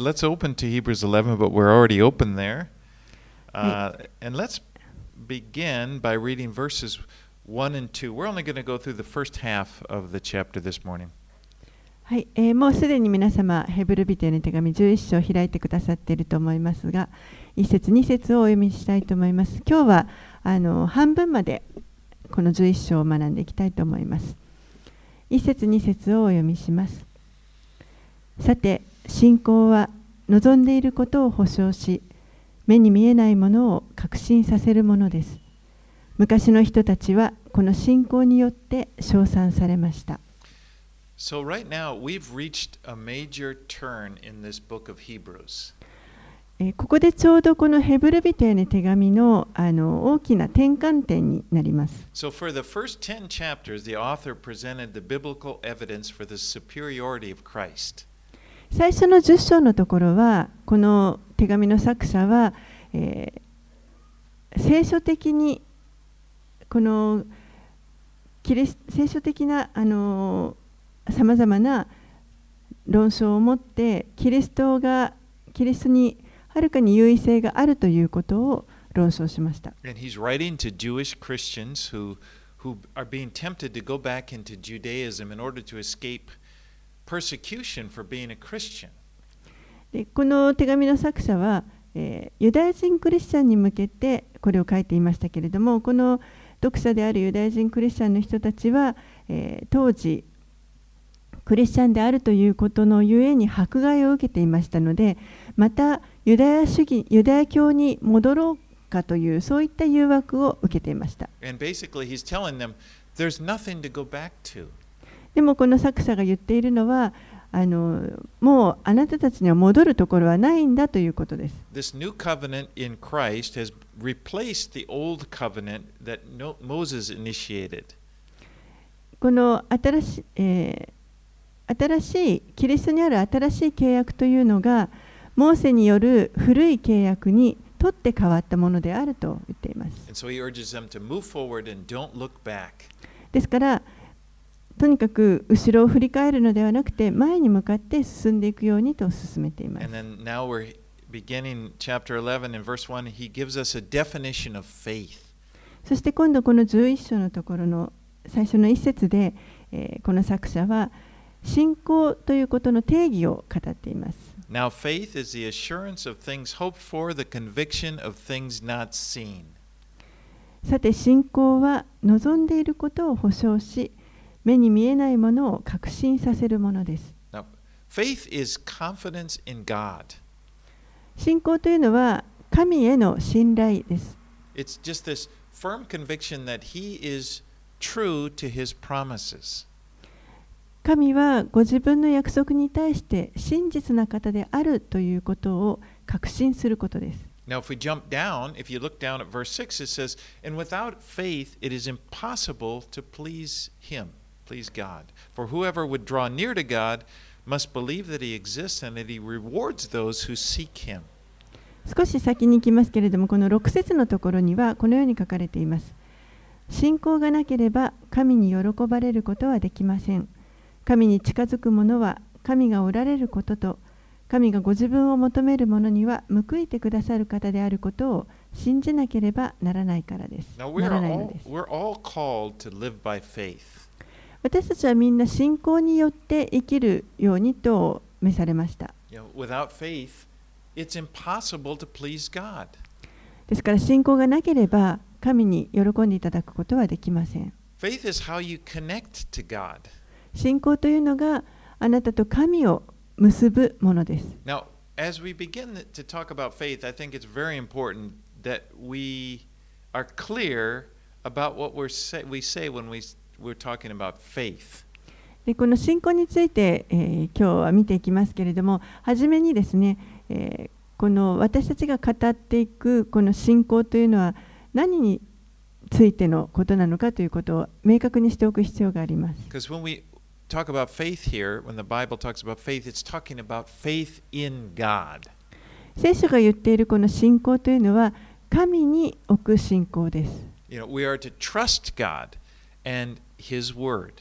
Let's open to Hebrews 11, but we're already open there. Uh, and let's begin by reading verses 1 and 2. We're only going to go through the first half of the chapter this morning. はい、えーもうすでに皆様、ヘブルビテの手紙11章を開いてくださっていると思いますが、1節、2節をお読みしたいと思います。今日はあの半分までこの11章を学んでいきたいと思います。1節、2節をお読みします。さて、信仰は望んでいることを保証し、目に見えないものを確信させるものです。昔の人たちはこの信仰によって称賛されました。So, right now, we've reached a major turn in this book of Hebrews. えーここでちょうどこのヘブルビテへの手紙のあの大きな転換点になります。So, for the first 10 chapters, the author presented the biblical evidence for the superiority of Christ. 最初の10章のところは、この手紙の作者は、えー聖書的にこのキリス聖書的なあのさまざまな論証を持ってキリストがキリストにはるかに優位性があるということを論証しました。And he's writing to Jewish Christians who, who are being tempted to go back into Judaism in order to escape persecution for being a Christian. でこの手紙の作者は、えーユダヤ人クリスチャンに向けてこれを書いていましたけれどもこの読者であるユダヤ人クリスチャンの人たちは、えー当時クリスチャンであるということのゆえに迫害を受けていましたのでまたユダヤ主義ユダヤ教に戻ろうかというそういった誘惑を受けていました And basically, he's telling them there's nothing to go back to. でもこの作者が言っているのはあのもうあなたたちには戻るところはないんだということです。この新し,、え、新しい、キリストにある新しい契約というのが、モーセによる古い契約にとって変わったものであると言っています。ですから、とにかく後ろを振り返るのではなくて前に向かって進んでいくようにと進めています。そして今度この11章のところの最初の一節で、えー、この作者は信仰ということの定義を語っています。Now, さて信仰は望んでいることを保証し目に見えないものを確信させるものです Now, faith is confidence in God. 信仰というのは神への信頼です It's just this firm conviction that He is true to His promises. 神はご自分の約束に対して真実な方であるということを確信することです Now, if we jump down, if you look down at verse 6, it says, And without faith it is impossible to please Him, please God. For whoever would draw near to God must believe that He exists and that He rewards those who seek Him. 少し先に行きますけれどもこの6節のところにはこのように書かれています。信仰がなければ神に喜ばれることはできません。神に近づく者は神がおられることと神がご自分を求める者には報いてくださる方であることを信じなければならないからです。Now, ならないのです私たちはみんな信仰によって生きるようにと召されました.ですから信仰がなければ神に喜んでいただくことはできません Faith is how you connect to God. 信仰というのがあなたと神を結ぶものです。Now, as we begin to talk about faith, I think it's very important that we are clear about what we're say, we say when we, でこの信仰について、え、今日は見ていきますけれども、初めにですね、え、この私たちが語っていくこの信仰というのは何についてのことなのかということを明確にしておく必要があります。聖書が言っているこの信仰というのは神に置く信仰です。His Word.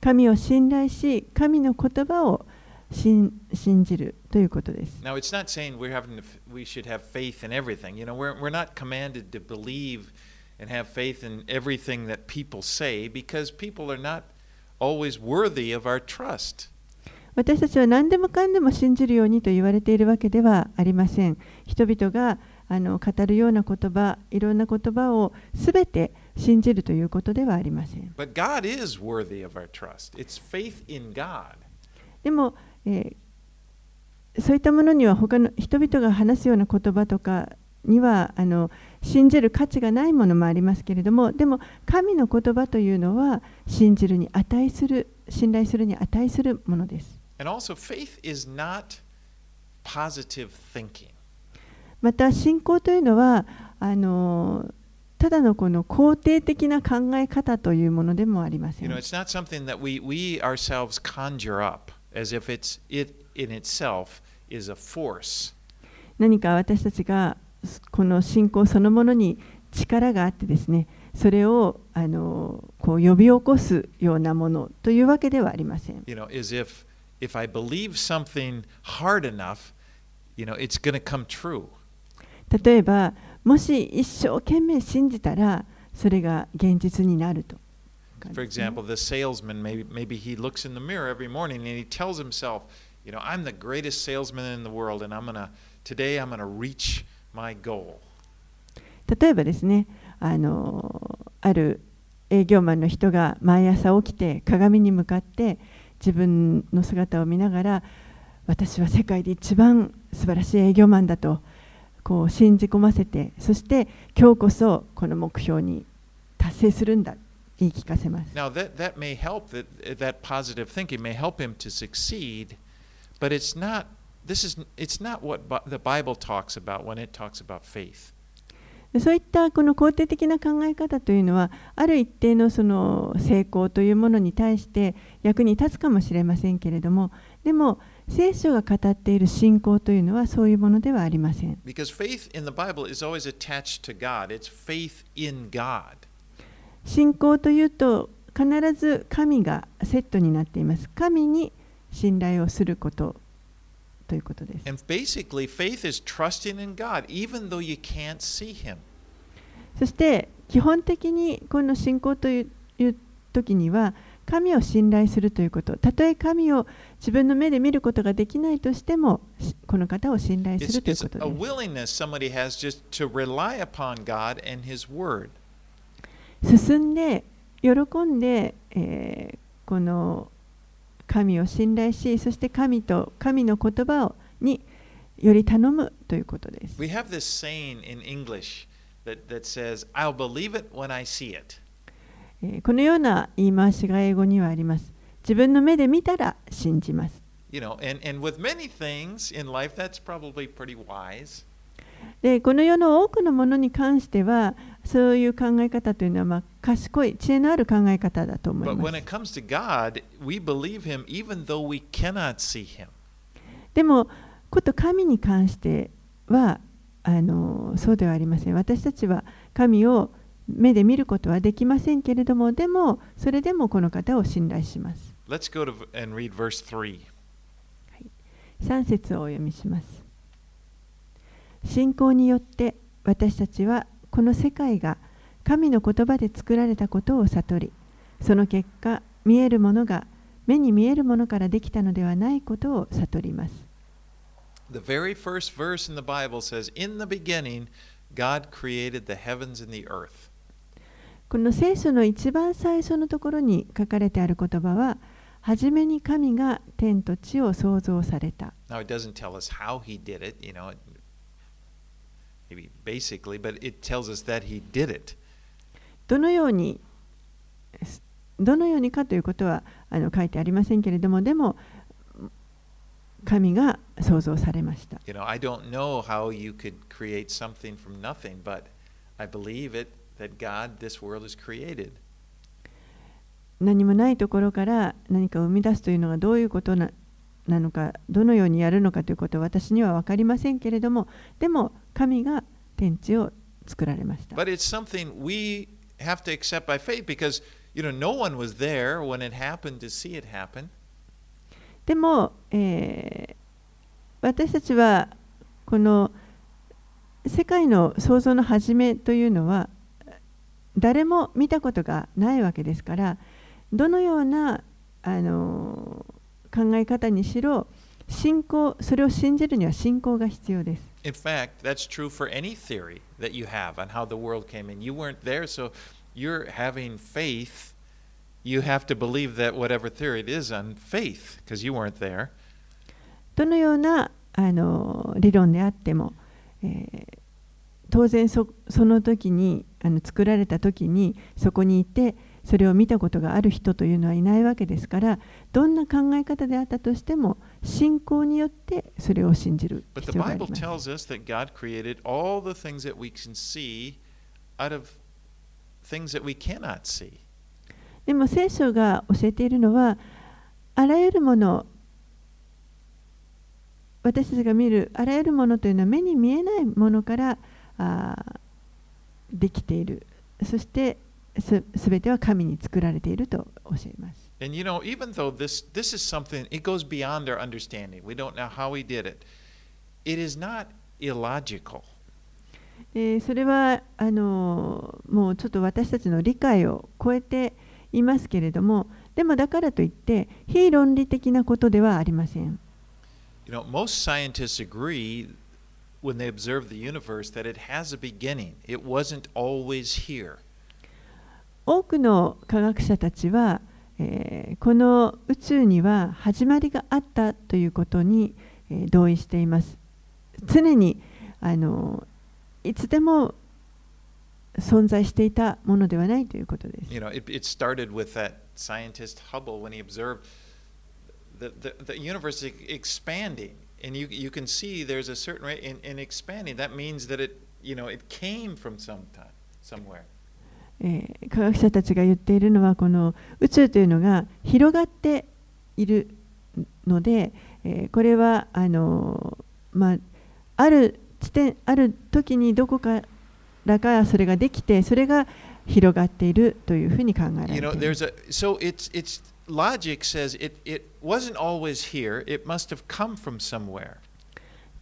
神を信頼し、神の言葉を信信じるということです。Now, it's not saying we're having to, we should have faith in everything. You know, we're, we're not commanded to believe and have faith in everything that people say because people are not always worthy of our trust. 私たちは何でもかんでも信じるようにと言われているわけではありません。人々があの語るような言葉、いろんな言葉をすべて信じるということではありません。But God is worthy of our trust. It's faith in God. でも、えーそういったものには他の人々が話すような言葉とかにはあの信じる価値がないものもありますけれどもでも神の言葉というのは信じるに値する信頼するに値するものです And also, faith is not positive thinking. また信仰というのはあのただのこの肯定的な考え方というものでもありませ You ん know, it's not something that we, we ourselves conjure up as if it's it in itself is a force. 何か私たちがこの信仰そのものに力があってですねそれをあのこう呼び起こすようなものというわけではありません You know, as if if I believe something hard enough, you know, it's going to come true. 例えばもし一生懸命信じたらそれが現実になると For example, the salesman maybe maybe he looks in the mirror every morning and he tells himself, you know, I'm the greatest salesman in the world and I'm to today I'm to reach my goal. 例えばですねあのある営業マンの人が毎朝起きて鏡に向かって自分の姿を見ながら私は世界で一番素晴らしい営業マンだとこう信じ込ませてそして今日こそこの目標に達成するんだ言い聞かせます Now that that may help that that positive thinking may help him to succeed, but it's not this is it's not what the Bible talks about when it talks about faith. でそういったこの肯定的な考え方というのはある一定のその成功というものに対して役に立つかもしれませんけれどもでも聖書が語っている信仰というのはそういうものではありません Because faith in the Bible is always attached to God. It's faith in God. 信仰というと必ず神がセットになっています神に信頼をすることということです And basically, faith is trusting in God, even though you can't see Him. そして基本的にこの信仰という時には神を信頼するということ。たとえ神を自分の目で見ることができないとしてもしこの方を信頼するということです.進んで喜んで、えーこの神を信頼しそして神と神の言葉をにより頼むということです。We have this saying in English that, that says, I'll believe it when I see it. えーこのような言い回しが英語にはあります自分の目で見たら信じます You know, and, and with many things in life, that's probably pretty wise. でこの世の多くのものに関してはそういう考え方というのは、まあ、賢い知恵のある考え方だと思います God, we believe Him even though we cannot see Him. でもこと神に関してはあのそうではありません。私たちは神を目で見ることはできませんけれどもでもそれでもこの方を信頼します。Let's go to v- and read verse 3. 3節をお読みします。信仰によって私たちはこの世界が神の言葉で作られたことを悟りその結果見えるものが目に見えるものからできたのではないことを悟ります The very first verse in the Bible says, In the beginning, God created the heavens and the earth. この聖書の一番最初のところに書かれてある言葉は初めに神が天と地を創造された Now, it doesn't tell us how He did it, you know, maybe basically, but it tells us that He did it. どのようにどのようにかということはあの書いてありませんけれどもでも神が創造されました You know, I don't know how you could create something from nothing, but I believe it that God, this world is created. 何もないところから何かを生み出すというのがどういうことななのかどのようにやるのかということは私には分かりませんけれどもでも神が天地を作られました But it's something we have to accept by faith because, you know, no one was there when it happened to see it happen. でも、えー私たちはこの世界の創造の始めというのは誰も見たことがないわけですからどのようなあの考え方にしろ信仰それを信じるには信仰が必要です。In fact, that's true for any theory that you have on how the world came in. You weren't there, so you're having faith. You have to believe that whatever theory it is on faith, because you weren't there. どのようなあの理論であっても、えー当然そその時にあの作られた時にそこにいてそれを見たことがある人というのはいないわけですからどんな考え方であったとしても信仰によってそれを信じる But the 必要があり Bible ます。tells us that God created all the things that we can see out of things that we cannot see. でも聖書が教えているのはあらゆるもの私たちが見るあらゆるものというのは目に見えないものからあーできているそしてすすべては神に作られていると教えます。And you know, even though this this is something it goes beyond our understanding. We don't know how he did it. It is not illogical. でそれはあのもうちょっと私たちの理解を超えていますけれどもでもだからといって非論理的なことではありません。You know, most scientists agree when they observe the universe that it has a beginning. It wasn't always here. 多くの科学者たちは、えーこの宇宙には始まりがあったということに、えー同意しています。常にあのいつでも存在していたものではないということです。You know, it, it started with that scientist Hubble when he observed the, the, the universe e- expanding. And you, you can see there's a certain rate in, in expanding. That means that it, you know, it came from sometime, somewhere. えー科学者たちが言っているのはこの宇宙というのが広がっているので、えーこれはあの、まあ、ある地点ある時にどこからかそれができてそれが広がっているというふうに考えられます。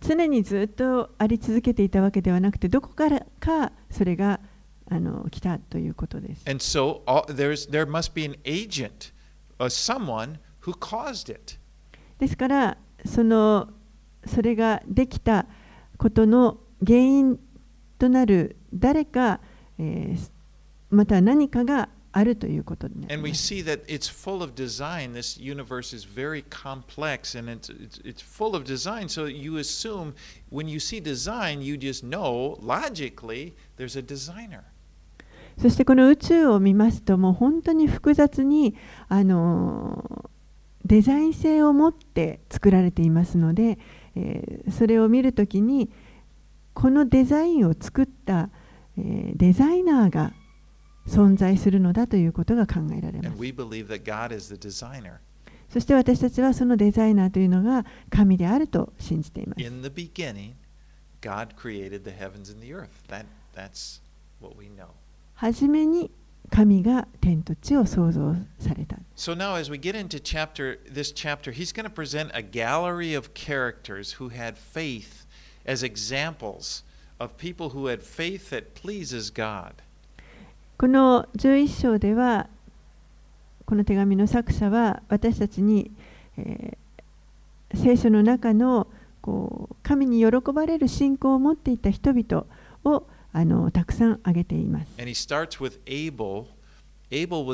常にずっとあり続けていたわけではなくてどこからかそれがあの来たということです。ですからそ,のそれができたことの原因となる誰か、えー、また何かがあるということ、そしてこの宇宙を見ますと、もう本当に複雑に、あの、デザイン性を持って作られていますので、えー、それを見るときに、このデザインを作ったえーデザイナーが存在するのだということが考えられま And す。we believe that God is the designer. そして私たちはそのデザイナーというのが神であると信じています。はじめに神が天と地を創造された。So now, as we get into chapter this chapter, he's going to present a gallery of characters who had faith as examples of people who この11章ではこの手紙の作者は私たちに、えー、聖書の中のこう神に喜ばれる信仰を持っていた人々をたくさん挙げています。Abel. Abel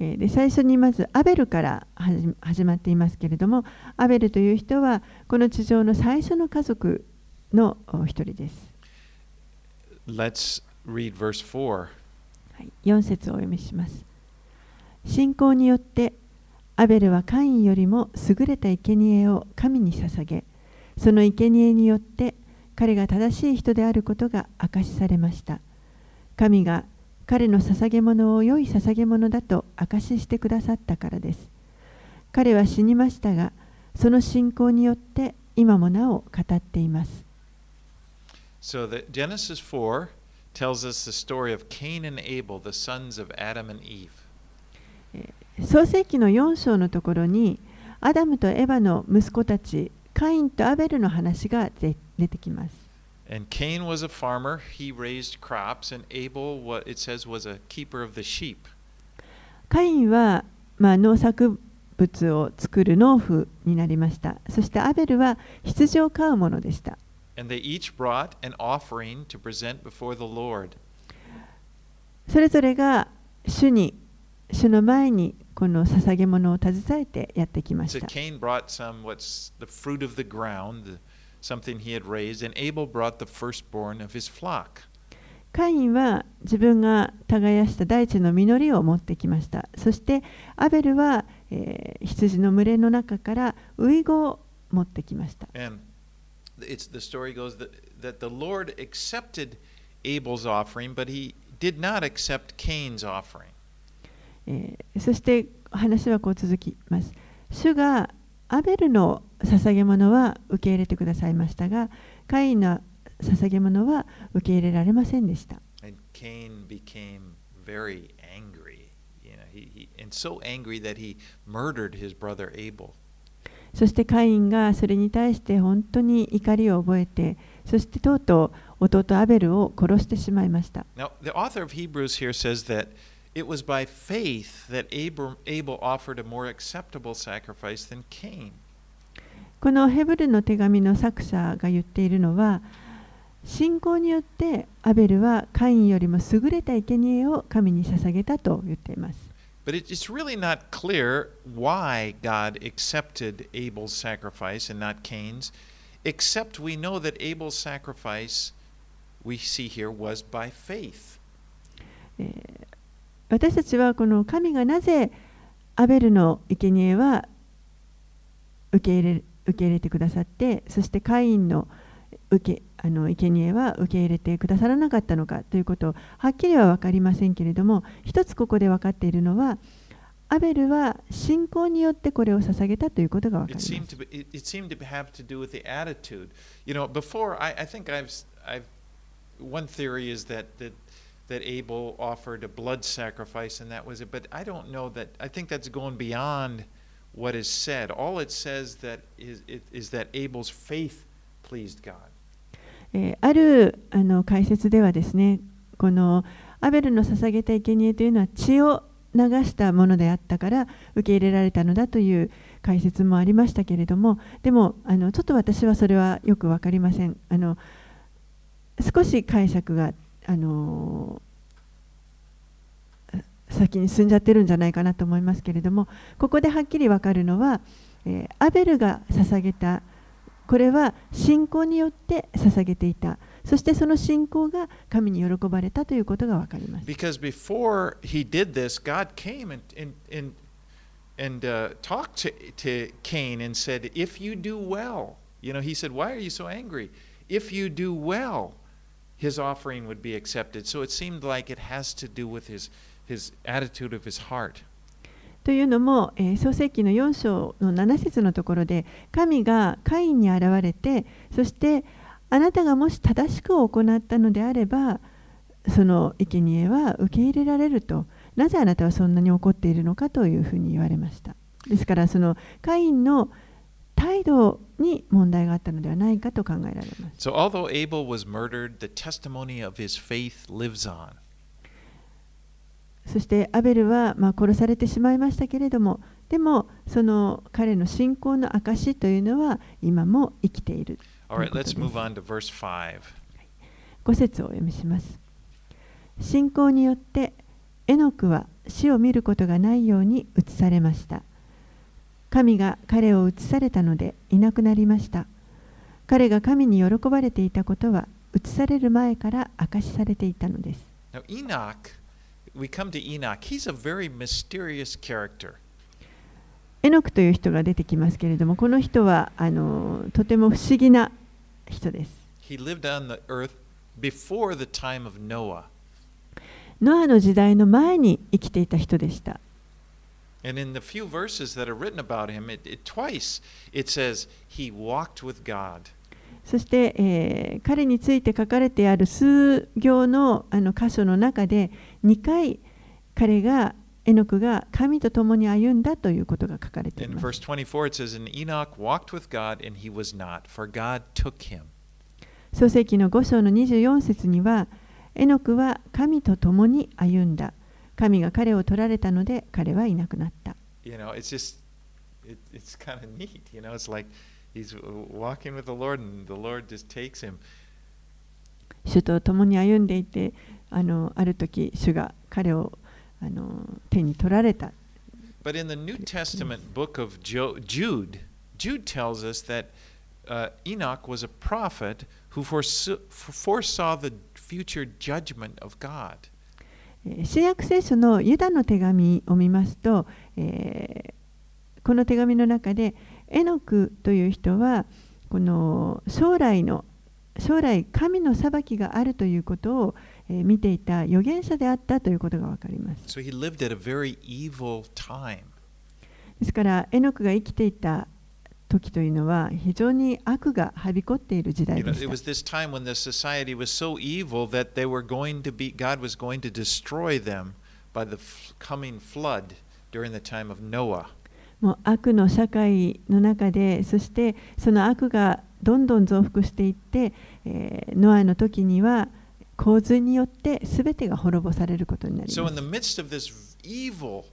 えーで最初にまずアベルから始始まっていますけれどもアベルという人はこの地上の最初の家族のお一人です。Let's read verse 4. はい、4節をお読みします。信仰によってアベルはカインよりも優れた生贄を神に捧げ、その生贄によって彼が正しい人であることが証しされました。神が彼の捧げ物を良い捧げ物だと証ししてくださったからです。彼は死にましたが、その信仰によって今もなお語っています。So the Genesis 4 tells us the story of Cain and Abel, the sons of Adam and Eve. 創世記の4章のところにアダムとエヴァの息子たちカインとアベルの話が出出てきます。And Cain was a farmer, he raised crops, and Abel, what it says, was a keeper of the sheep. カインは、まあ、農作物を作る農夫になりました。そしてアベルは羊を飼うものでした。And they each brought an offering to present before the Lord. それぞれが主に、主の前にこの捧げ物を携えてやってきま So した。Cain brought some, what's the fruit of the ground, the, something he had raised, and Abel brought the firstborn of his flock. カインは自分が耕した大地の実りを持ってきました。そしてアベルは、えー羊の群れの中からウイゴを持ってきました。And it's, the story goes that, that the Lord accepted Abel's offering, but he did not accept Cain's offering. えーそして話はこう続きます。主がアベルの捧げ物は受け入れてくださいましたが、カインの捧げ物は受け入れられませんでした。そしてカインがそれに対して本当に怒りを覚えて、そしてとうとう弟アベルを殺してしまいました。Now, the author of Hebrews here says that it was by faith that Abel offered a more acceptable sacrifice than Cain. このヘブルの手紙の作者が言っているのは、信仰によってアベルはカインよりも優れた生贄を神に捧げたと言っています。But it, it's really not clear why God accepted Abel's sacrifice and not Cain's, except we know that Abel's sacrifice we see here was by faith. えー私たちはこの神がなぜアベルの生贄は受け入れ受け入れてくださってそしてカインの受けあの生贄は受け入れてくださらなかったのかということはっきりは分かりませんけれども一つここで分かっているのはアベルは信仰によってこれを捧げたということが分か It りま seemed す to be, it, seemed to have to do with the attitude. You know, before I, I think I've I've one theory is that that that Abel offered a blood sacrifice and that was it. But I don't know that. I think that's going beyond what is said. All it says that is it, is that Abel's faith pleased God. あるあの解説ではですねこのアベルの捧げた生贄というのは血を流したものであったから受け入れられたのだという解説もありましたけれどもでもあのちょっと私はそれはよく分かりませんあの少し解釈があの先に進んじゃってるんじゃないかなと思いますけれどもここではっきり分かるのは、えーアベルが捧げたこれは信仰によって捧げていたそしてその信仰が神に喜ばれたということが分かります Because before he did this, God came and and and, and uh, talked to, to Cain and said, "If you do well, you know," he said, "Why are you so angry? If you do well, his offering would be accepted." So it seemed like it has to do with his his attitude of his heart. というのも、えー創世記の4章の7節のところで神がカインに現れてそしてあなたがもし正しく行ったのであればその生贄は受け入れられるとなぜあなたはそんなに怒っているのかというふうに言われましたですからそのカインの態度に問題があったのではないかと考えられます So although Abel was murdered, the testimony of his faith lives on. そしてアベルはまあ殺されてしまいましたけれどもでもその彼の信仰の証というのは今も生きている All right, ということ let's です。Move on to verse 5. 5節をお読みします。信仰によってエノクは死を見ることがないように移されました。神が彼を移されたのでいなくなりました。彼が神に喜ばれていたことは移される前から明かしされていたのです。Now, we come to Enoch. He's a very mysterious character. エノクという人が出てきますけれどもこの人はあのとても不思議な人です He lived on the earth before the time of Noah. ノアの時代の前に生きていた人でした And in the few verses that are written about him, it, it twice it says he walked with God. そして、えー彼について書かれてある数行のあの箇所の中で2回彼がエノクが神と共に歩んだということが書かれています verse 24, it says, And Enoch walked with God, and he was not, for God took him. 創世記の5章の24節にはエノクは神と共に歩んだ神が彼を取られたので彼はいなくなった You know, it's just, it, it's kind of neat. You know, it's like he's walking with the Lord, and the Lord just takes him. 主と共に歩んでいてあのある時主が彼をあの手に取られた But in the New Testament book of Jude, Jude tells us that uh, Enoch was a prophet who foresaw, the future judgment of God. えー新約聖書のユダの手紙を見ますと、えーこの手紙の中でエノクという人はこの将来の将来神の裁きがあるということを見ていた預言者であったということがわかります。So、ですから、エノクが生きていた時というのは非常に悪がはびこっている時代です。もう悪の社会の中でそしてその悪がどんどん増幅していって、えーノアの時には洪水によって全てが滅ぼされることになり So, ま in す the midst of this evil,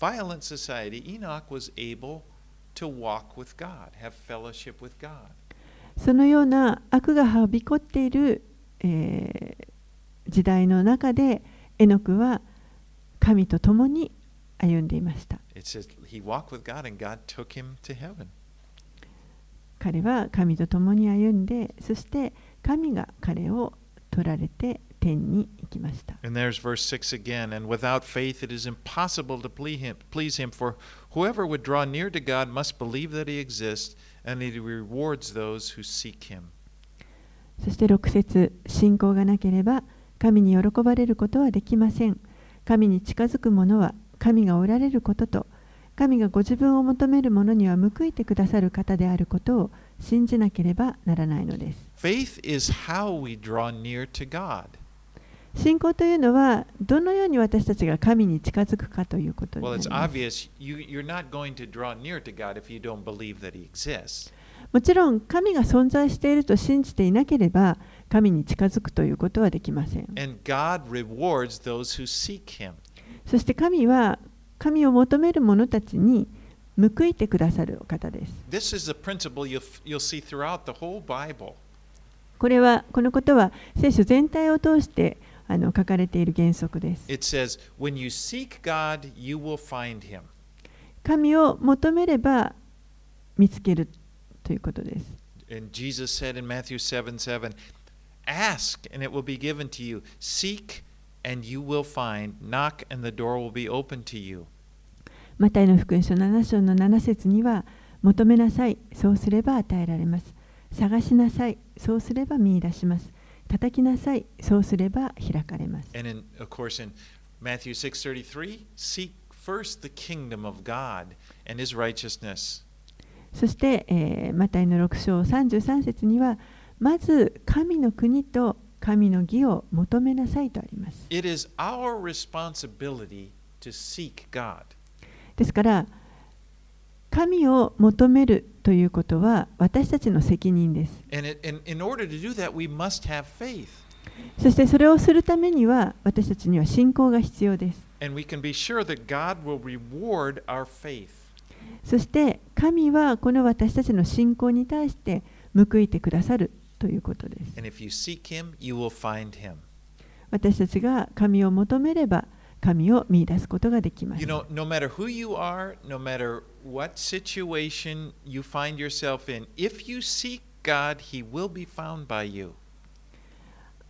violent society, Enoch was able to walk with God, have fellowship with God. そのような悪がはびこっている、えー時代の中でエノクは神と共に歩んでいました It says he walked with God and God took him to heaven. 彼は神と共に歩んでそして神が彼を取られて天に行きました And there's verse 6 again. And without faith, it is impossible to please him, for whoever would draw near to God must believe that he exists, and he rewards those who seek him. そして6節信仰がなければ神に喜ばれることはできません。神に近づく者は神がおられることと神がご自分を求める者には報いてくださる方であることを信じなければならないのです。Faith is how we draw near to God. 信仰というのはどのように私たちが神に近づくかということに Well, な it's ります。obvious you, you're not going to draw near to God if you don't believe that he exists. もちろん神が存在していると信じていなければ神に近づくということはできません。And God rewards those who seek him. そして神は神を求める者たちに報いてくださる方です。これは、このことは聖書全体を通してあの書かれている原則です。神を求めれば見つけるということです。And you will find. Knock and the door will be open to you. マタイの福音書7章の7節には求めなさい、そうすれば与えられます。探しなさい、そうすれば見出します。叩きなさい、そうすれば開かれます。And in, of course, in Matthew 6:33, seek first the kingdom of God and his righteousness. そして、えーマタイの6章33節にはまず神の国と神の義を求めなさいとあります。ですから、神を求めるということは私たちの責任です。そしてそれをするためには私たちには信仰が必要です。そして神はこの私たちの信仰に対して報いてくださるということです。And if you seek him, you will find him. 私たちが神を求めれば神を見出すことができます。You know, no matter who you are, no matter what situation you find yourself in, if you seek God, he will be found by you.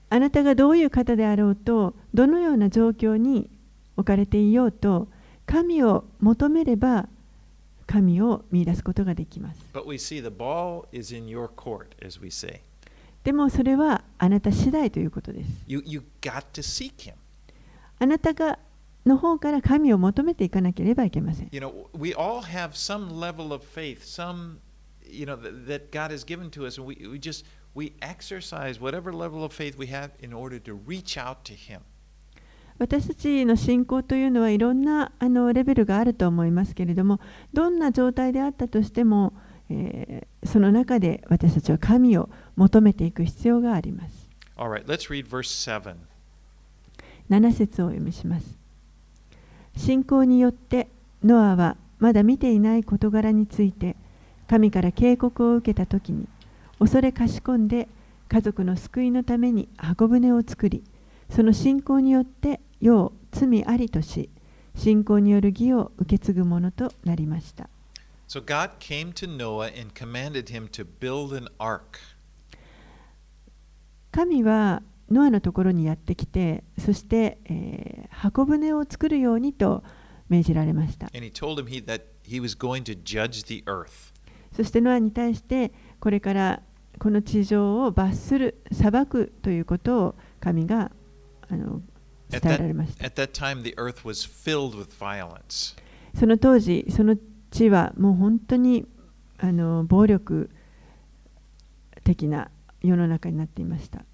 あなたがどういう方であろうと、どのような状況に置かれていようと、神を求めれば神を見出すことができます。But we see the ball is in your court, as we say. でもそれはあなた次第ということです。You, you got to seek him. あなたがの方から神を求めていかなければいけません。You know, we all have some level of faith, some, you know, that, that God has given to us, and we, we just, we exercise whatever level of faith we have in order to reach out to him. 私たちの信仰というのはいろんなあのレベルがあると思いますけれどもどんな状態であったとしても、えーその中で私たちは神を求めていく必要があります。Right, let's read verse 7. 7節をお読みします。信仰によってノアはまだ見ていない事柄について神から警告を受けた時に恐れかしこんで家族の救いのために箱舟を作りその信仰によって世を罪ありとし信仰による義を受け継ぐものとなりました。So God came to Noah and commanded him to build an ark. 神はノアのところにやってきて、そして、えー、箱舟を作るようにと命じられました。そしてノアに対して、これからこの地上を罰する、裁くということを神があの伝えられました。At that, at that time, その当時、その時、地はもう本当にあの暴力的な世の中になっていました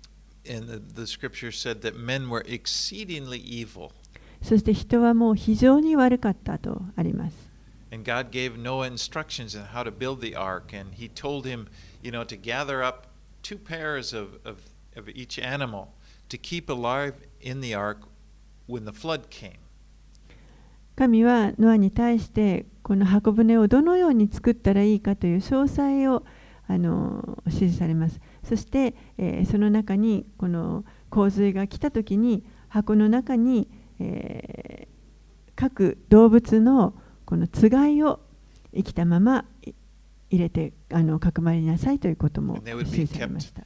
And the, the scripture said that men were exceedingly evil. そして人はもう非常に悪かったとあります And God gave Noah instructions on how to build the ark. And he told him, you know, to gather up two pairs of, of, of each animal to keep alive in the ark when the flood came. 神はノアに対してこの箱舟をどのように作ったらいいかという詳細をあの指示されます。そして、えーその中にこの洪水が来た時に箱の中に、えー各動物のこのつがいを生きたままい入れてあのかくまりなさいということも指示されました。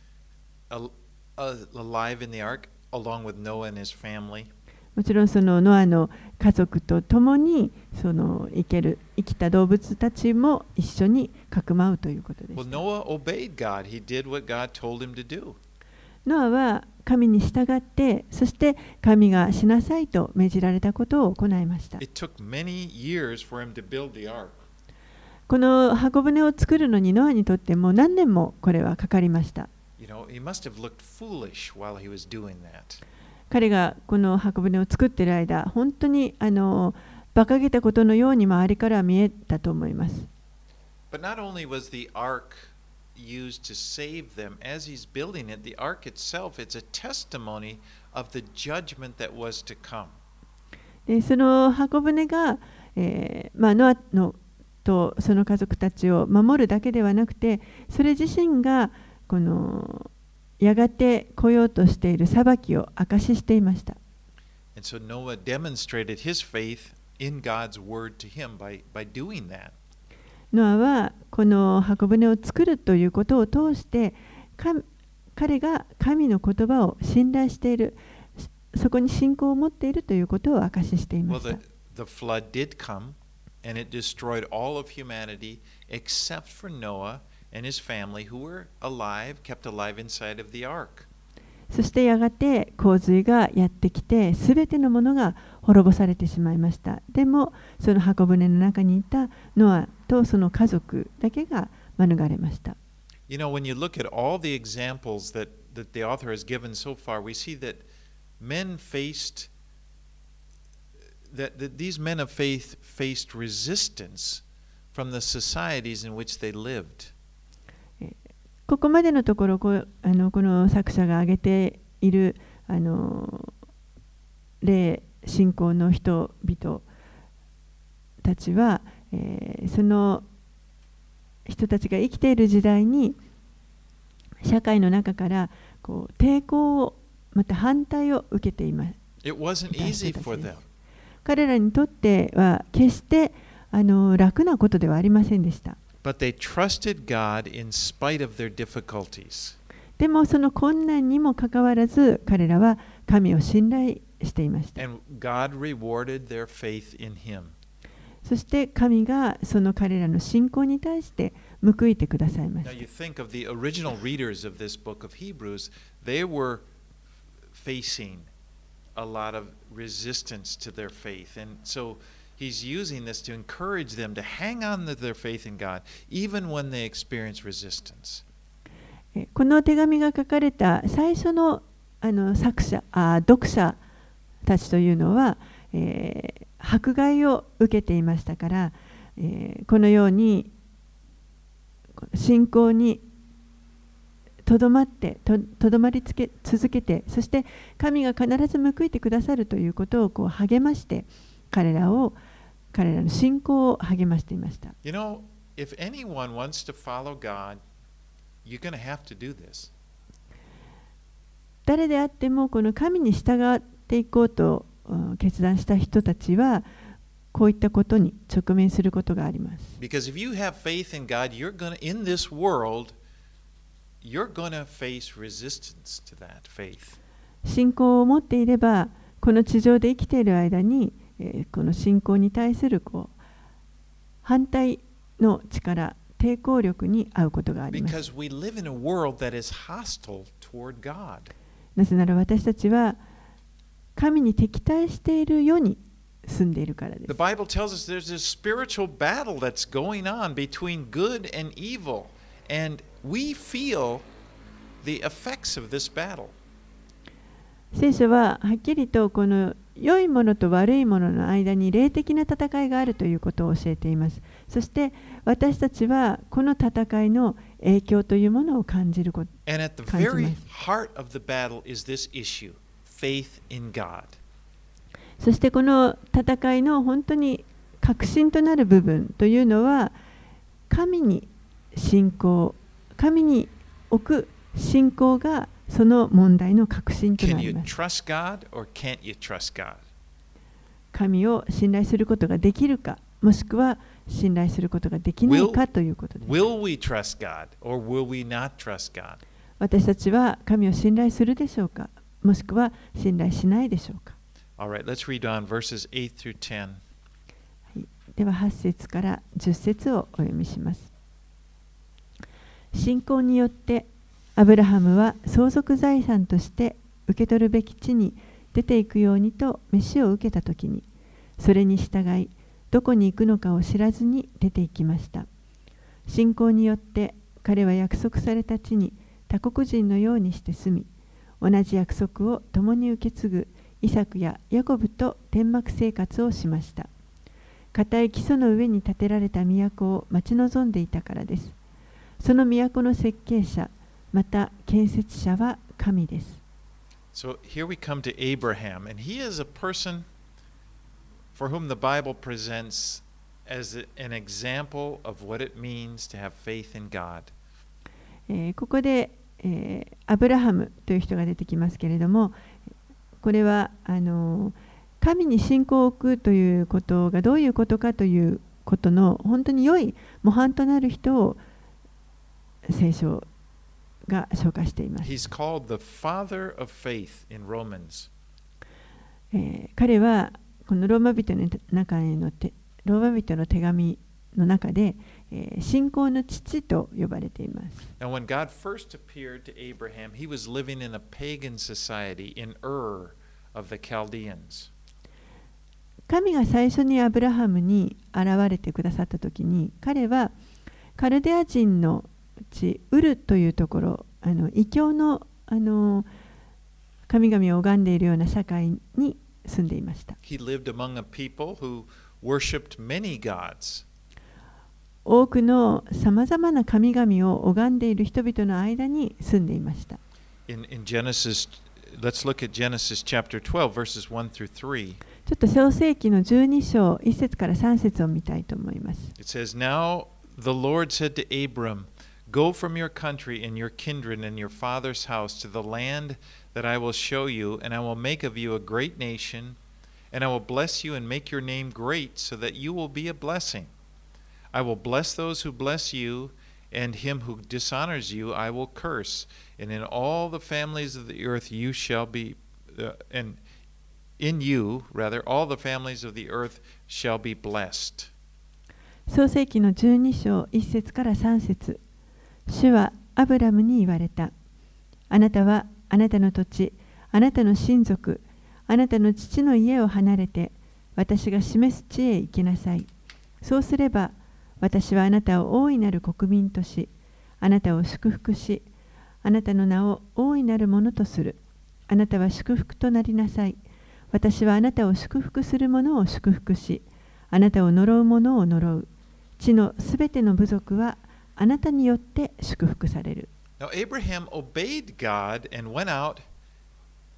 Al- uh, alive in the ark along with Noah and his family. もちろんそのノアの家族と共にその生ける生きた動物たちも一緒にかくまうということです。ノアは神に従ってそして神がしなさいと命じられたことを行いました。この箱舟を作るのにノアにとっても何年もこれはかかりました。You know, 彼がこの箱舟を作っている間本当にあの馬鹿げたことのように周りからは見えたと思います。But not only was the ark used to save them, as he's building it, the ark itself, it's a testimony of the judgment that was to come. でその箱舟が、えーまあ、ノアのとその家族たちを守るだけではなくてそれ自身がこのやがて来ようとしている裁きを証ししていました。And so Noah demonstrated his faith in God's word to him by, by doing that. ノアはこの箱舟を作るということを通して神彼が神の言葉を信頼しているそそこに信仰を持っているということを証ししていま Well, した the,。the flood did come, and it destroyed all of humanity except for Noah and his family, who were alive, kept alive inside of the ark. そしてやがて洪水がやってきて、すべてのものが滅ぼされてしまいました。でも、その箱舟の中にいたノアとその家族だけが免れました。 You know, when you look at all the examples that, that the author has given so far, we see that men faced, that, that these men of faith faced resistance from the societies in which they lived. ここまでのところこうあのこの作者が挙げているあの霊信仰の人々たちは、えーその人たちが生きている時代に社会の中からこう抵抗をまた反対を受けています It wasn't easy for them. 彼らにとっては決してあの楽なことではありませんでした But they trusted God in spite of their difficulties. でもその困難にもかかわらず彼らは神を信頼していました And God rewarded their faith in Him. そして神がその彼らの信仰に対して報いてくださいまし Now, た you think of the original readers of this book of Hebrews, they were facing a lot of resistance to their faith. And so he's using this to encourage them to hang on to their faith in God, even when they experience resistance. えこの手紙が書かれた最初のあの作者あ読者たちというのは、えー迫害を受けていましたから、えーこのように信仰にとどまってととどまりつけ続けてそして神が必ず報いてくださるということをこう励まして彼らを彼らの信仰を励ましていました You know, if anyone wants to follow God, you're going to have to do this. 誰であってもこの神に従っていこうとうん決断した人たちはこういったことに直面することがあります Because if you have faith in God, you're going to, in this world, you're going to face resistance to that faith. 信仰を持っていればこの地上で生きている間に、えーこの信仰に対するこう反対の力抵抗力に遭うことがあります.なぜなら私たちは神に敵対している世に住んでいるからで The す Bible tells us there's this spiritual battle that's going on between good and evil, and we feel the effects of this battle. 聖書ははっきりとこの良いものと悪いものの間に霊的な戦いがあるということを教えていますそして私たちはこの戦いの影響というものを感じること感じます。そしてこの戦いの本当に核心となる部分というのは神に信仰神に置く信仰がその問題の核心と Can なります trust God or can't you trust God? 神を信頼することができるかもしくは信頼することができないかということです Will we trust God or will we not trust God? 私たちは神を信頼するでしょうかもしくは信頼しないでしょうか All right, let's read on verses 8 through 10. はい、では8節から10節をお読みします。信仰によってアブラハムは相続財産として受け取るべき地に出ていくようにと飯を受けたときにそれに従いどこに行くのかを知らずに出て行きました。信仰によって彼は約束された地に他国人のようにして住み同じ約束を共に受け継ぐイサクやヤコブと天幕生活をしました。固い基礎の上に建てられた都を待ち望んでいたからです。その都の設計者、また建設者は神です。So here we come to Abraham, and he is a person for whom the Bible presents as an example of what it means to have faith in God. えーここで、えーアブラハムという人が出てきますけれども、これはあのー神に信仰を置くということがどういうことかということの本当に良い模範となる人を聖書が紹介しています。ー、彼はこのローマ人の中に載って、ローマ人の手紙の中で、えー、信仰の父と呼ばれています。Now, 神が最初にアブラハムに現れてくださったとに、彼はカルデア人の地ウルというところあの異教のあの神々を拝んでいるような社会に住んでいました He lived among a people who worshipped many gods. 多くのさまざまな神々を拝んでいる人々の間に住んでいました In, in Genesis, let's look at Genesis chapter 12, verses 1 through 3. ちょっと創世紀の12章1節から3節を見たいと思います It says, Now the Lord said to Abram, Go from your country and your kindred and your father's house to the land that I will show you, and I will make of you a great nation, and I will bless you and make your name great, so that you will be a blessing. I will bless those who bless you, and him who dishonors you I will curse. And in all the families of the earth you shall be, uh, and in you, rather, all the families of the earth shall be blessed. 創世紀の12章1節から3節 主はアブラムに言われた。あなたはあなたの土地、あなたの親族、あなたの父の家を離れて、私が示す地へ行きなさい。そうすれば、私はあなたを大いなる国民とし、あなたを祝福し、あなたの名を大いなるものとする。あなたは祝福となりなさい。私はあなたを祝福する者を祝福し、あなたを呪う者を呪う。地のすべての部族はあなたによって祝福される。Now, Abraham obeyed God and went out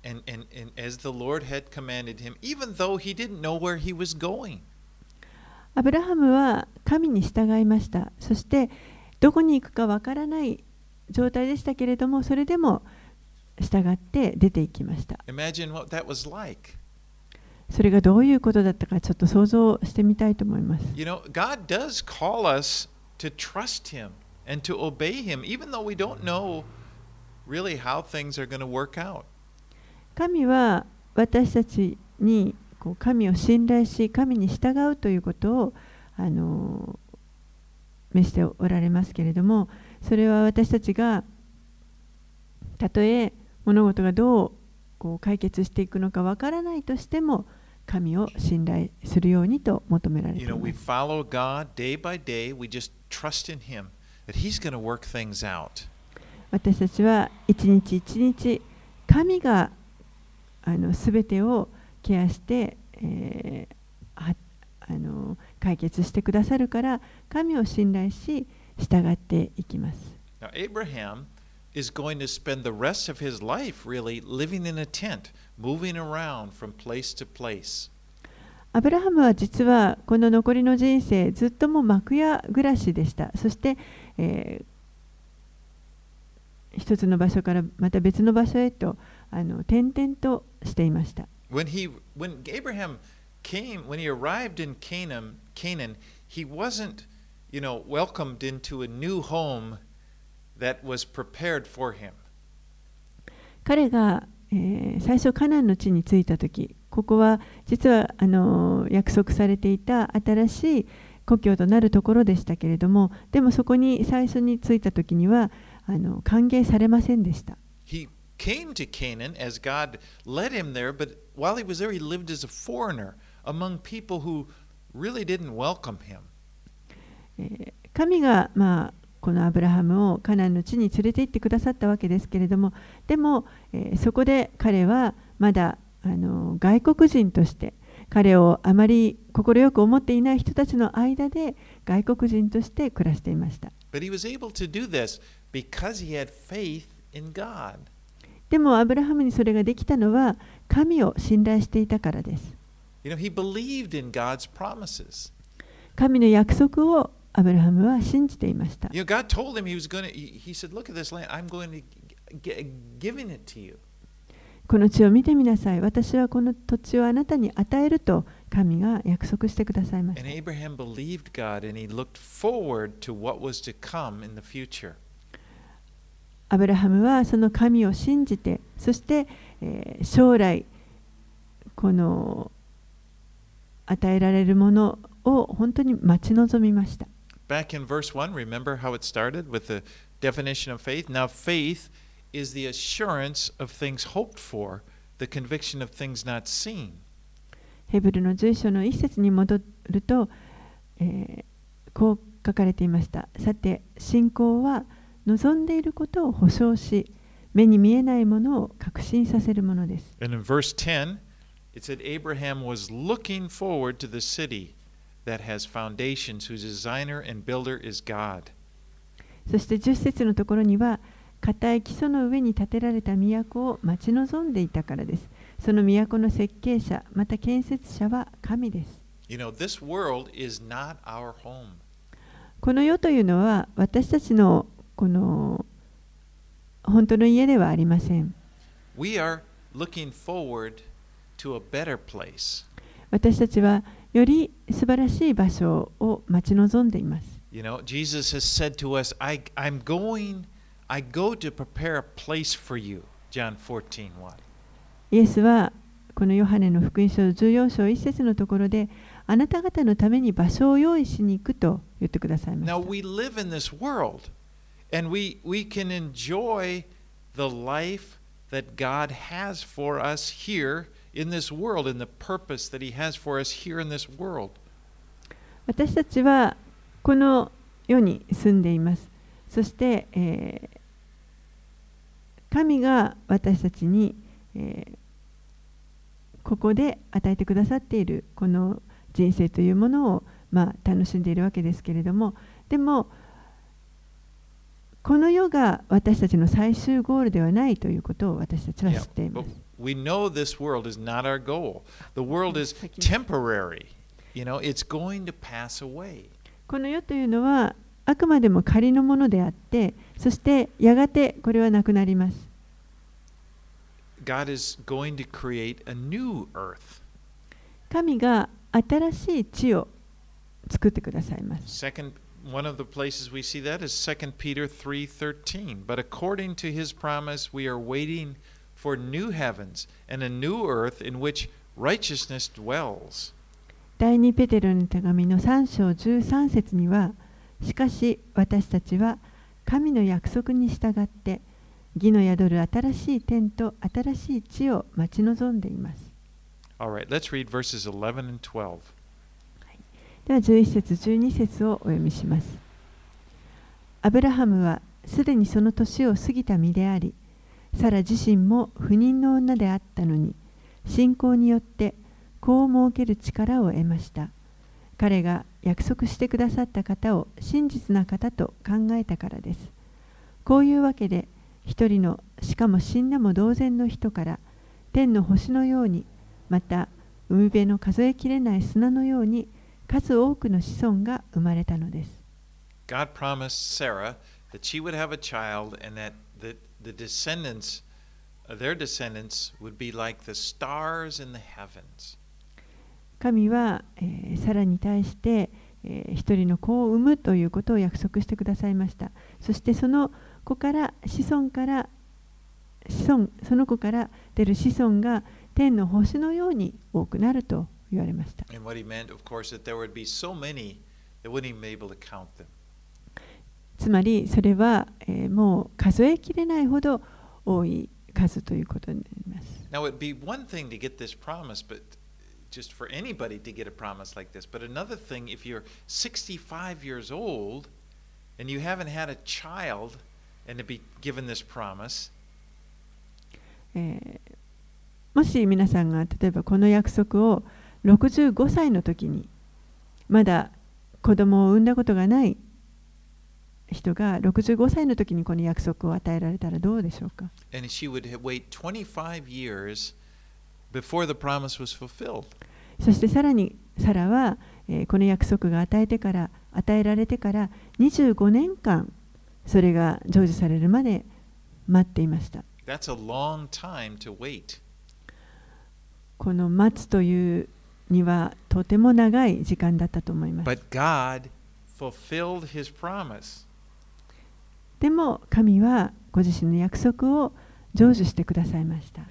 and, and, and as the Lord had commanded him, even though he didn't know where he was going. アブラハムは神に従いました。そしてどこに行くかわからない状態でしたけれども、それでも従って出て行きました。Imagine what that was like. それがどういうことだったかちょっと想像してみたいと思います。You know, God does call us to trust Him and to obey Him, even though we don't know really how things are going to work out. 神は私たちにこう神を信頼し神に従うということをあの召しておられますけれどもそれは私たちがたとえ物事がどうこう解決していくのかわからないとしても神を信頼するようにと求められて You い know, ま we す。follow God day by day. We just trust in Him that He's going to work things out. 私たちは一日一日神があの全てをケアして、えーはあの解決してくださるから神を信頼し従っていきます。Now, Abraham is going to spend the rest of his life really living in a tent, moving around from place to place. アブラハムは実はこの残りの人生ずっともう幕屋暮らしでした。そして、えー一つの場所からまた別の場所へとあの転々としていました。 When he when Abraham came, when he arrived in Canaan, Canaan, he wasn't, you know, welcomed into a new home that was prepared for him. 彼が、えー最初カナンの地に着いた時ここは実はあのー約束されていた新しい故郷となるところでしたけれどもでもそこに最初に着いた時にはあの歓迎されませんでした He came to Canaan as God led him there, but while he was there, he lived as a foreigner among people who really didn't welcome him. えー神が、まあ、このアブラハムをカナンの地に連れて行ってくださったわけですけれどもでも、えーそこで彼はまだあの外国人として彼をあまり快く思っていない人たちの間で外国人として暮らしていました.でもアブラハムにそれができたのは神を信頼していたからです。You know. 神の約束をアブラハムは信じていました。この地を見てみなさい。私はこの土地をあなたに与えると神が約束してくださいました。アブラハムはその神を信じて、そして、将来この与えられるものを本当に待ち望みました。Back in verse 1, remember how it started with the definition of faith? Now, faith is the assurance of things hoped for, the conviction of things not seen. ヘブルの随所の一節に戻ると、えーこう書かれていました。さて、信仰は望んでいることを保証し、目に見えないものを確信させるものです。 And in verse 10, it said Abraham was looking forward to the city that has foundations, whose designer and builder is God. そして10節のところには、固い基礎の上に建てられた都を待ち望んでいたからです。その都の設計者、また建設者は神です。You know, this world is not our home. この世というのは私たちのこの本当の家ではありません。We are looking forward to a better place. 私たちはより素晴らしい場所を待ち望んでいます。You know, Jesus has said to us, I, I'm going, I go to prepare a place for you. John 14, 1. イエスはこのヨハネの福音書14章1節のところであなた方のために場所を用意しに行くと言ってくださいまし Now た。we live in this world and we, we can enjoy the life that God has for us here in this world and the purpose that He has for us here in this world. 私たちはこの世に住んでいます。そして、えー神が私たちに、えーここで与えてくださっているこの人生というものを、まあ、楽しんでいるわけですけれどもでもこの世が私たちの最終ゴールではないということを私たちは知っています。We know this world is not our goal. The world is temporary. You know, it's going to pass away. この世というのはあくまでも仮のものであって、そしてやがてこれはなくなります。God is going to create a new earth. 神が新しい地を作ってくださいます。Second, one of the places we see that is 2 Peter 3:13. But according to his promise, we are waiting for new heavens and a new earth in which righteousness dwells. 第2ペテロの手紙の3章13節には、しかし私たちは神の約束に従って義の宿る新しい天と新しい地を待ち望んでいます。Right, では11節12節をお読みします。アブラハムはすでにその年を過ぎた身であり、サラ自身も不妊の女であったのに、信仰によって子を設ける力を得ました。彼が約束してくださった方を真実な方と考えたからです。こういうわけで、一人のしかも死んだも同然の人から天の星のようにまた海辺の数えきれない砂のように数多くの子孫が生まれたのです。God promised Sarah that she would have a child and that the, the descendants, their descendants, would be like the stars in the heavens. 神は、えー、サラに対して、えー、一人の子を産むということを約束してくださいました。そしてその子から子孫から子孫その子から出る子孫が天の星のように多くなると言われました。つまりそれは、えー、もう数えきれないほど多い数ということになります。Now, it would be one thing to get this promise, but just for anybody to get a promise like this. But another thing, if you're 65 years old and you haven't had a child, and to be given this promise. えー、もし皆さんが例えばこの約束を65歳の時にまだ子供を産んだことがない人が65歳の時にこの約束を与えられたらどうでしょうか？And she would wait 25 years before the promise was fulfilled. そしてさらにサラは、えー、この約束が与えてから与えられてから25年間それが成就されるまで待っていました。この待つというにはとても長い時間だったと思います。でも神はご自身の約束を成就してくださいました。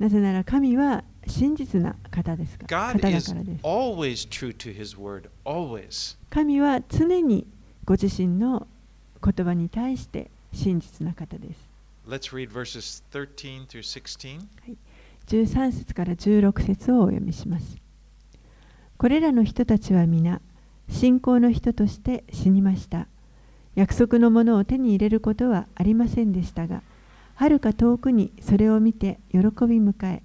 なぜなら神は真実な方ですか？方だからです。神は常にご自身の言葉に対して真実な方です。Let's read verses 13 through 16. 13節から16節をお読みします。これらの人たちは皆、信仰の人として死にました。約束のものを手に入れることはありませんでしたが、はるか遠くにそれを見て喜び迎え、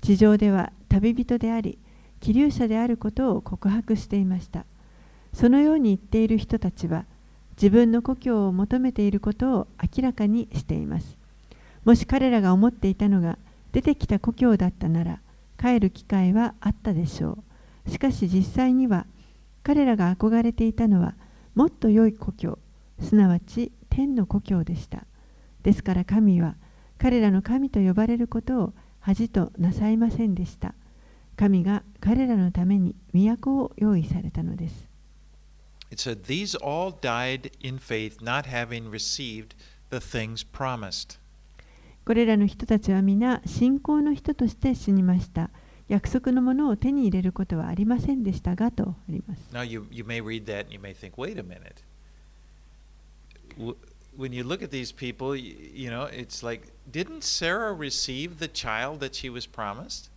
地上では旅人であり、気流者であることを告白していました。そのように言っている人たちは自分の故郷を求めていることを明らかにしていますもし彼らが思っていたのが出てきた故郷だったなら帰る機会はあったでしょうしかし実際には彼らが憧れていたのはもっと良い故郷すなわち天の故郷でしたですから神は彼らの神と呼ばれることを恥となさいませんでした神が彼らのために都を用意されたのです It said, These all died in faith, not having received the things promised. これらの人たちは皆信仰の人として死にました。約束のものを手に入れることはありませんでしたがとあります。Now you, you may read that and you may think, wait a minute. When you look at these people, you know, it's like, didn't Sarah receive the child that she was promised?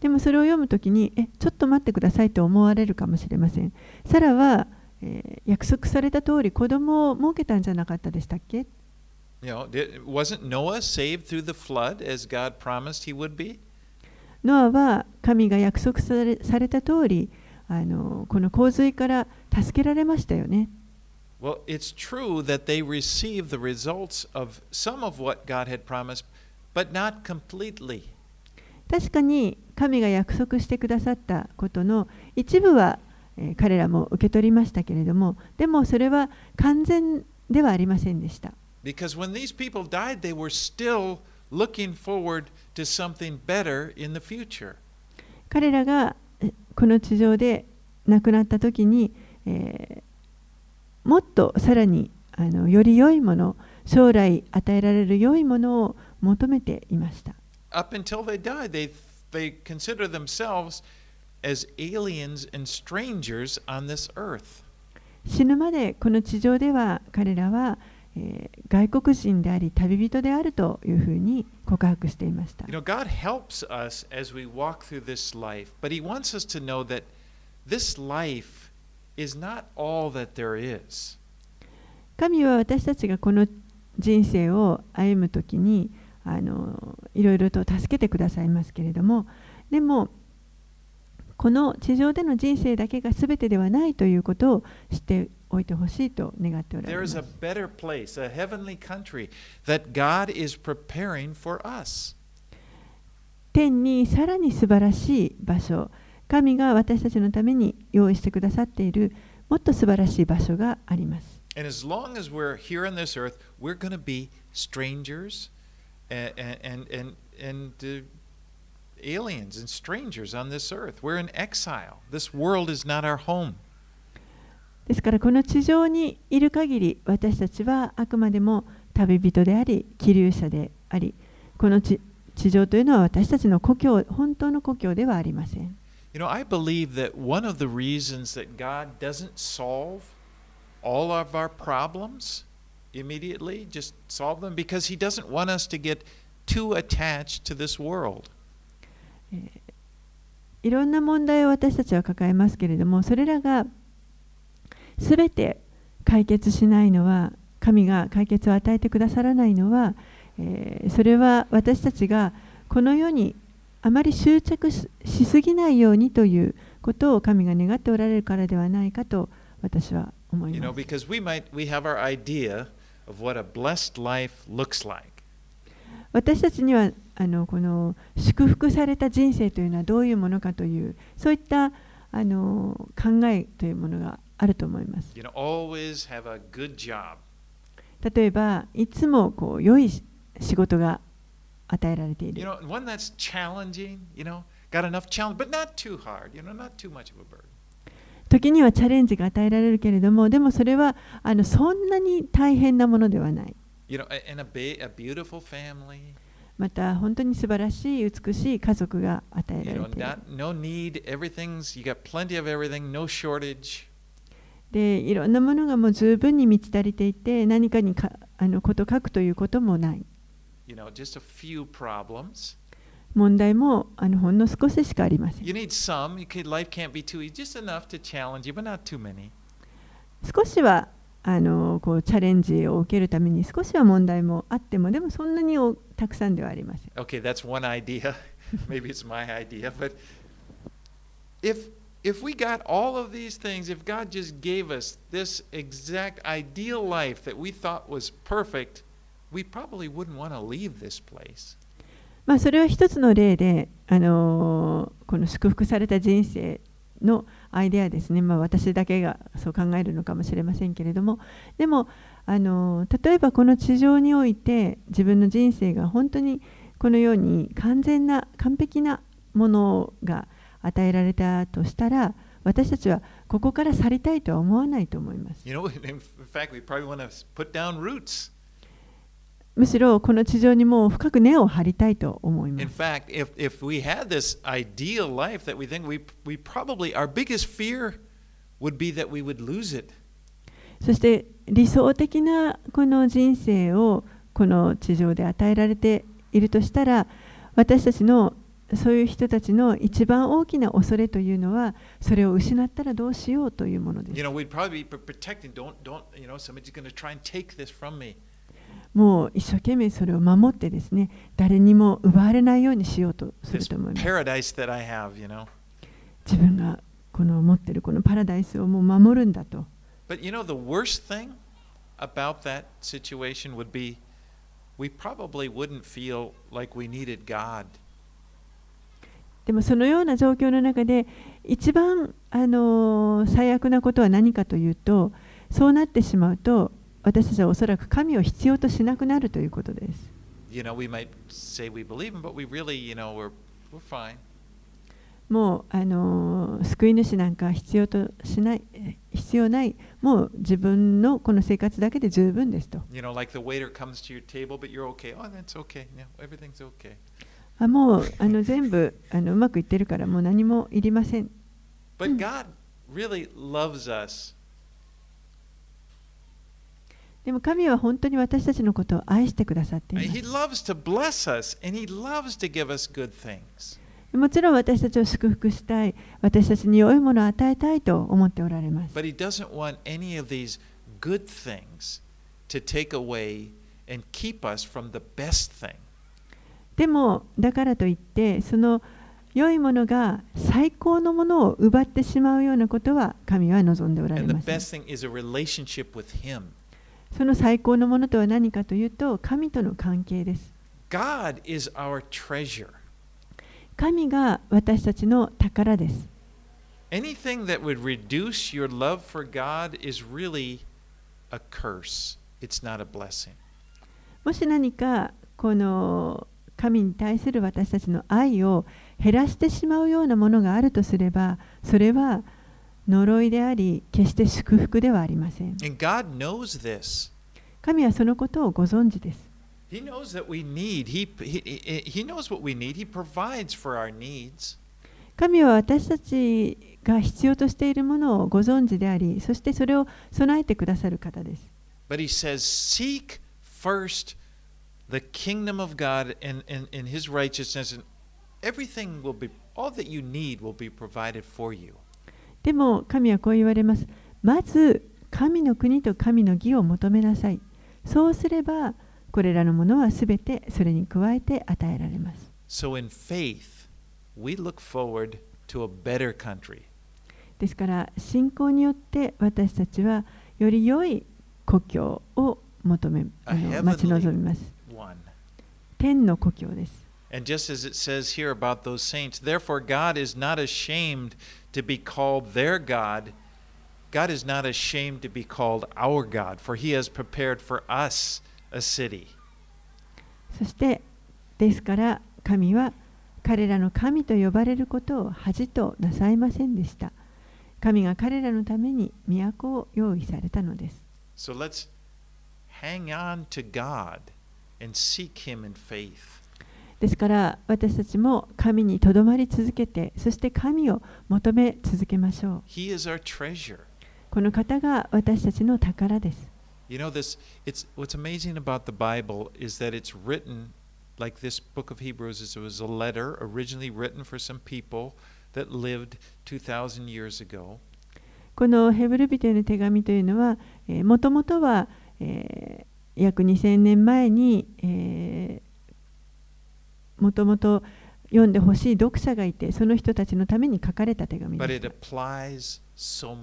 でもそれを読むときに、え、ちょっと待ってくださいと思われるかもしれません。サラは、えー、約束された通り子供を設けたんじゃなかったでしたっけ You know, wasn't Noah saved through the flood as God promised he would be? ノアは神が約束されされた通りあのこの洪水から助けられましたよね。Well, it's true that they received the results of some of what God had promised, but not completely. 確かに神が約束してくださったことの一部は、えー彼らも受け取りましたけれどもでもそれは完全ではありませんでした。Because when these people died, they were still looking forward to something better in the future. 彼らがえこの地上で亡くなった時に、えーもっとさらにあのより良いもの将来与えられる良いものを求めていました。Up until they died, they, they consider themselves as aliens and strangers on this earth. 死ぬまでこの地上では彼らは、えー外国人であり旅人であるというふうに告白していました You know, God helps us as we walk through this life, but He wants us to know that this life is not all that there is. 神は私たちがこの人生を歩むときにあのいろいろと助けてくださいますけれどもでもこの地上での人生だけが全てではないということを知っておいてほしいと願っておられ There ま is す a。better place, a heavenly country that God is preparing for us. 天にさらに素晴らしい場所神が私たちのために用意してくださっているもっと素晴らしい場所があります。And as long as we're here on this earth, we're going to be strangers and, and, and, and uh, aliens and strangers on this earth. We're in exile. This world is not our home. ですからこの地上にいる限り私たちはあくまでも旅人であり気流者でありこの地地上というのは私たちの故郷本当の故郷ではありません You know, I believe that one of the reasons that God doesn't solve all of our problems immediately, just solve them, because He doesn't want us to get too attached to this world. いろんな問題を私たちは抱えますけれどもそれらが全て解決しないのは神が解決を与えてくださらないのは、えーそれは私たちがこの世にあまり執着ししすぎないようにということを神が願っておられるからではないかと私は思います。私たちにはあのこの祝福された人生というのはどういうものかというそういったあの考えというものがあると思います。例えば、いつもこう良い仕事が与えられている。時にはチャレンジが与えられるけれども、でもそれはあのそんなに大変なものではない。また本当に素晴らしい美しい家族が与えられている。You know, not, no need, でいろんなものがもう十分に満ち足りていて何かにかあのこと書くということもない you know, just a few problems. 問題もあのほんの少ししかありません少しはあのこうチャレンジを受けるために少しは問題もあってもでもそんなにたくさんではありません。Okay, that's one idea. Maybe it's my idea. But if if we got all of these things, if God just gave us this exact ideal life that we thought was perfect, we probably wouldn't want to leave this place. まあそれは一つの例で、あのこの祝福された人生のアイデアですね、まあ、私だけがそう考えるのかもしれませんけれどもでも、あの例えばこの地上において自分の人生が本当にこのように完全な完璧なものが与えられたとしたら私たちはここから去りたいとは思わないと思います。You know, in fact, we probably want to put down roots. むしろこの地上にもう深く根を張りたいと思いま In す。fact, if if we had this ideal life that we think we we probably our biggest fear would be that we would lose it. そして理想的なこの人生をこの地上で与えられているとしたら私たちのそういう人たちの一番大きな恐れというのはそれを失ったらどうしようというものです。もう一生懸命それを守ってですね誰にも奪われないようにしようとすると。自分がこの持ってるこのパラダイスをもう守るんだと。でもそのような状況の中で一番あの最悪なことは何かというとそうなってしまうと私たちはおそらく神を必要としなくなるということです。もうあの救い主なんか必要,としない必要ない、もう自分のこの生活だけで十分ですと。あもうあの全部あのうまくいってるからもう何もいりません But God really loves us. でも神は本当に私たちのことを愛してくださっていま He す loves to bless us, and He loves to give us good things. もちろん私たちを祝福したい私たちに良いものを与えたいと思っておられます But He doesn't want any of these good things to take away and keep us from the best thing. でもだからといってその良いものが最高のものを奪ってしまうようなことは神は望んでおられません best thing is a relationship with Him. その最高のものとは何かというと神との関係です God is our treasure. 神が私たちの宝です Anything that would reduce your love for God is really a curse. It's not a blessing. もし何かこの神に対する私たちの愛を減らしてしまうようなものがあるとすればそれは呪いであり決して祝福ではありません And God knows this. 神はそのことをご存知です He knows that we need. He, he, he he knows what we need. He provides for our needs. 神は私たちが必要としているものをご存知でありそしてそれを備えてくださる方です But he says, Seek first the kingdom of God and, and, and his righteousness, and everything will be, all that you need will be provided for you. でも神はこう言われますまず神の国と神の義を求めなさいそうすればこれらのものはすべてそれに加えて与えられます So in faith, we look forward to a better country. ですから信仰によって私たちはより良い故郷を求め待ち望みます.天の故郷です And just as it says here about those saints, therefore God is not ashamed to be called their God. God is not ashamed to be called our God, for he has prepared for us a city. そしてですから神は彼らの神と呼ばれることを恥となさいませんでした神が彼らのために都を用意されたのです So let's hang on to God and seek him in faith. ですから私たちも神にとどまり続けてそして神を求め続けましょう He is our treasure. この方が私たちの宝です You know this it's what's amazing about the Bible is that it's written like this book of Hebrews is it was a letter originally written for some people that lived 2000 years ago このヘブル人への手紙というのはもともとは、えー約2000年前に、えもともと読んでほしい読者がいてその人たちのために書かれた手紙です。So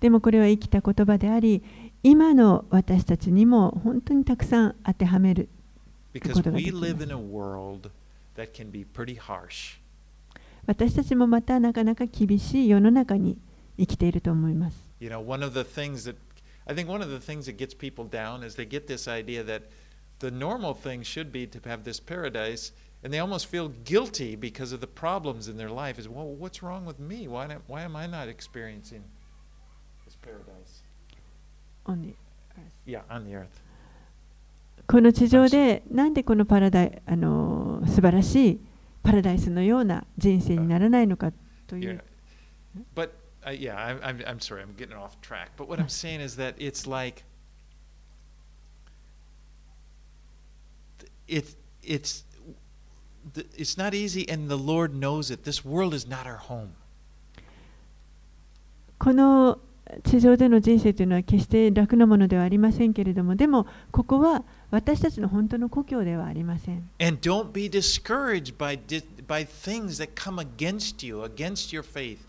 でもこれは生きた言葉であり今の私たちにも本当にたくさん当てはめる私たちもまたなかなか厳しい世の中に生きていると思います You know, one of the things that I think one of the things that gets people down is they get this idea that the normal thing should be to have this paradise, and they almost feel guilty because of the problems in their life. Is well, what's wrong with me? Why, not, why am I not experiencing this paradise? Yeah, on the earth. この地上でなんでこのパラダイあの素晴らしいパラダイスのような人生にならないのかとい Yeah. う But uh, yeah, I, I'm, I'm sorry, I'm getting off track. But what I'm saying is that it's like it, it's th- it's not easy, and the Lord knows it. This world is not our home. この 地上での人生というのは決して楽なものではありませんけれども、でもここは私たちの本当の故郷ではありません。 And don't be discouraged by, di- by things that come against you, against your faith.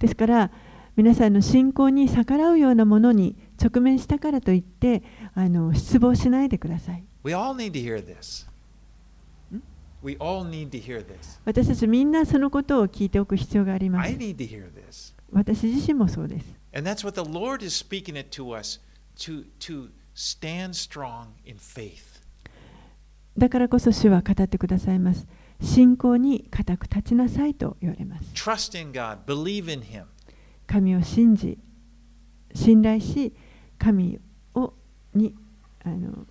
ですから皆さんの信仰に逆らうようなものに直面したからといってあの失望しないでください。私たちみんなそのことを聞いておく必要があります。私自身もそうです。だからこそ主は語ってくださいます。信仰に固く立ちなさいと言われます。Trust in God, believe in Him. 神を信じ、信頼し、神をにあの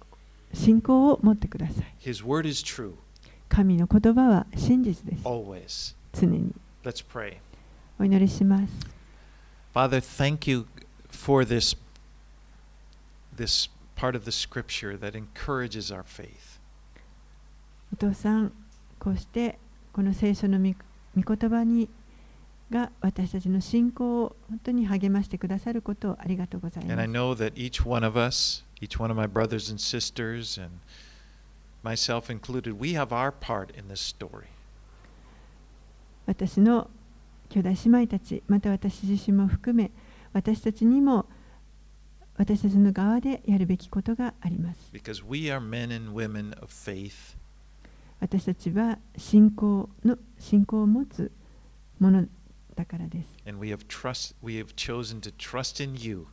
信仰を持ってください。His word is true, 神の言葉は真実です。always. 常に Let's pray. お祈りします。Father, thank you for this, this part of the scripture that encourages our faith. お父さん、こうしてこの聖書の御御言葉にが私たちの信仰を本当に励ましてくださることをありがとうござい And ま I す。know that each one of us, each one of my brothers and sisters, and myself included, we have our part in this story. 私の兄弟姉妹たち、また私自身も含め、私たちにも私たちの側でやるべきことがあります。Because we are men and women of faith, 私たちは信仰の信仰を持つものだからです。 and we have trust. We have chosen to trust in you.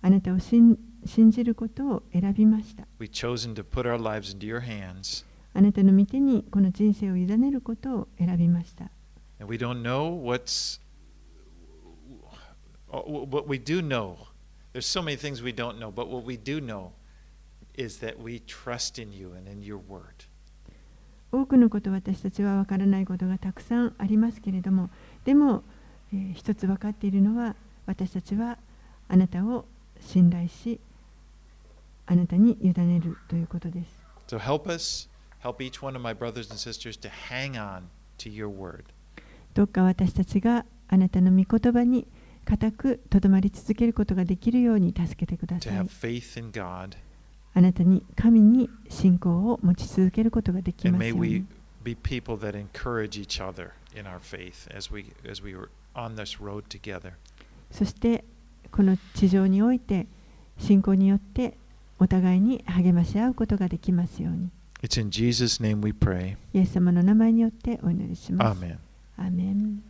あなたを信信じることを選びました。 We've chosen to put our lives into your hands, あなたの御手にこの人生を委ねることを選びました。 and we don't know what's. What we do know, there's so many things we don't know, but what we do know is that we trust in you and in your word. 多くのこと私たちは分からないことがたくさんありますけれどもでも、えー一つ分かっているのは私たちはあなたを信頼しあなたに委ねるということです So help us, help each one of my brothers and sisters to hang on to your word. どうか私たちがあなたの御言葉に固くとどまり続けることができるように助けてくだ to さい have faith in God, あなたに神に信仰を持ち続けることができますように。そしてこの地上において信仰によってお互いに励まし合うことができますように。イエス様の名前によってお祈りします。アーメン。アーメン。